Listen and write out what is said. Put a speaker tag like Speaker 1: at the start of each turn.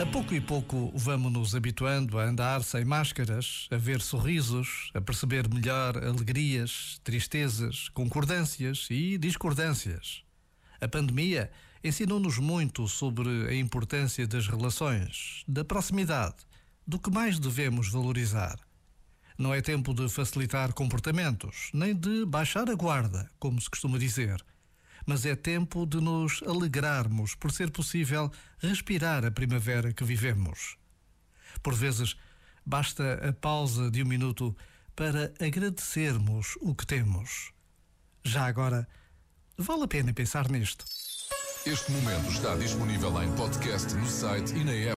Speaker 1: A pouco e pouco vamos nos habituando a andar sem máscaras, a ver sorrisos, a perceber melhor alegrias, tristezas, concordâncias e discordâncias. A pandemia ensinou-nos muito sobre a importância das relações, da proximidade, do que mais devemos valorizar. Não é tempo de facilitar comportamentos, nem de baixar a guarda, como se costuma dizer mas é tempo de nos alegrarmos por ser possível respirar a primavera que vivemos. Por vezes, basta a pausa de um minuto para agradecermos o que temos. Já agora, vale a pena pensar nisto.
Speaker 2: Este momento está disponível em podcast no site e na app.